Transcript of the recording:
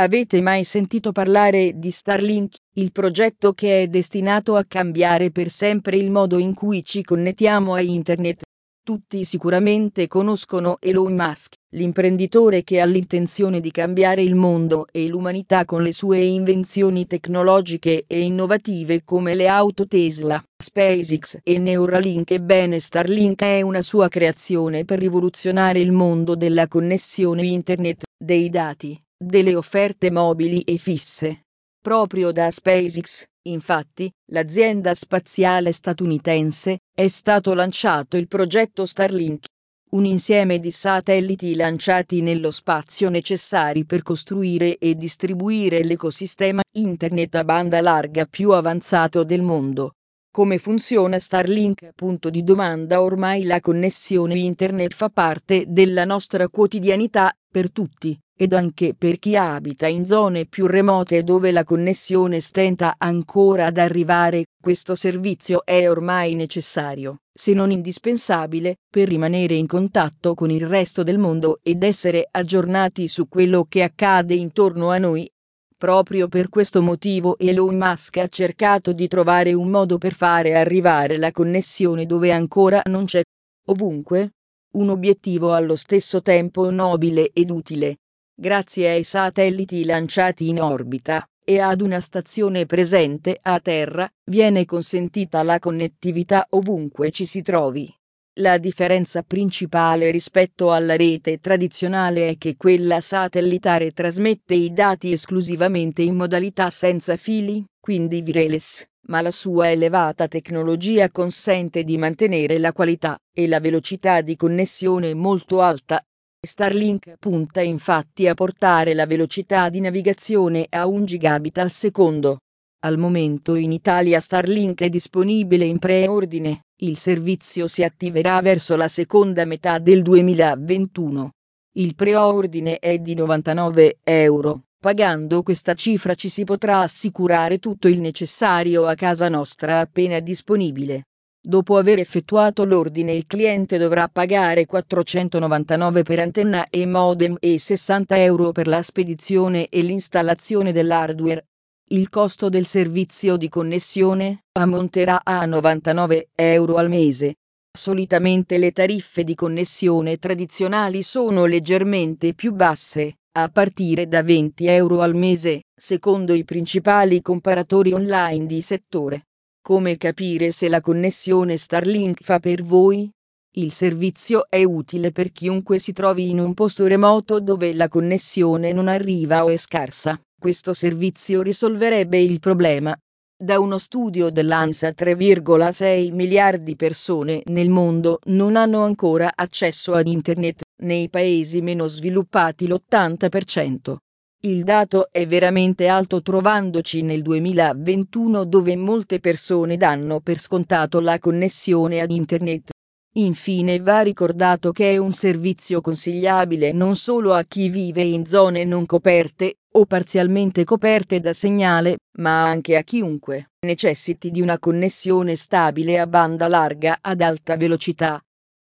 Avete mai sentito parlare di Starlink, il progetto che è destinato a cambiare per sempre il modo in cui ci connettiamo a Internet? Tutti sicuramente conoscono Elon Musk, l'imprenditore che ha l'intenzione di cambiare il mondo e l'umanità con le sue invenzioni tecnologiche e innovative come le auto Tesla, SpaceX e Neuralink. Ebbene Starlink è una sua creazione per rivoluzionare il mondo della connessione Internet, dei dati delle offerte mobili e fisse. Proprio da SpaceX, infatti, l'azienda spaziale statunitense, è stato lanciato il progetto Starlink, un insieme di satelliti lanciati nello spazio necessari per costruire e distribuire l'ecosistema Internet a banda larga più avanzato del mondo. Come funziona Starlink? Punto di domanda Ormai la connessione Internet fa parte della nostra quotidianità, per tutti ed anche per chi abita in zone più remote dove la connessione stenta ancora ad arrivare, questo servizio è ormai necessario, se non indispensabile, per rimanere in contatto con il resto del mondo ed essere aggiornati su quello che accade intorno a noi. Proprio per questo motivo Elon Musk ha cercato di trovare un modo per fare arrivare la connessione dove ancora non c'è. Ovunque. Un obiettivo allo stesso tempo nobile ed utile, grazie ai satelliti lanciati in orbita e ad una stazione presente a terra, viene consentita la connettività ovunque ci si trovi. La differenza principale rispetto alla rete tradizionale è che quella satellitare trasmette i dati esclusivamente in modalità senza fili, quindi wireless, ma la sua elevata tecnologia consente di mantenere la qualità e la velocità di connessione molto alta Starlink punta infatti a portare la velocità di navigazione a 1 gigabit al secondo. Al momento in Italia Starlink è disponibile in preordine, il servizio si attiverà verso la seconda metà del 2021. Il preordine è di 99 euro. Pagando questa cifra ci si potrà assicurare tutto il necessario a casa nostra appena disponibile. Dopo aver effettuato l'ordine il cliente dovrà pagare 499 per antenna e modem e 60 euro per la spedizione e l'installazione dell'hardware. Il costo del servizio di connessione ammonterà a 99 euro al mese. Solitamente le tariffe di connessione tradizionali sono leggermente più basse, a partire da 20 euro al mese, secondo i principali comparatori online di settore. Come capire se la connessione Starlink fa per voi? Il servizio è utile per chiunque si trovi in un posto remoto dove la connessione non arriva o è scarsa. Questo servizio risolverebbe il problema. Da uno studio dell'ANSA 3,6 miliardi di persone nel mondo non hanno ancora accesso ad Internet, nei paesi meno sviluppati l'80%. Il dato è veramente alto trovandoci nel 2021 dove molte persone danno per scontato la connessione ad Internet. Infine va ricordato che è un servizio consigliabile non solo a chi vive in zone non coperte o parzialmente coperte da segnale, ma anche a chiunque necessiti di una connessione stabile a banda larga ad alta velocità.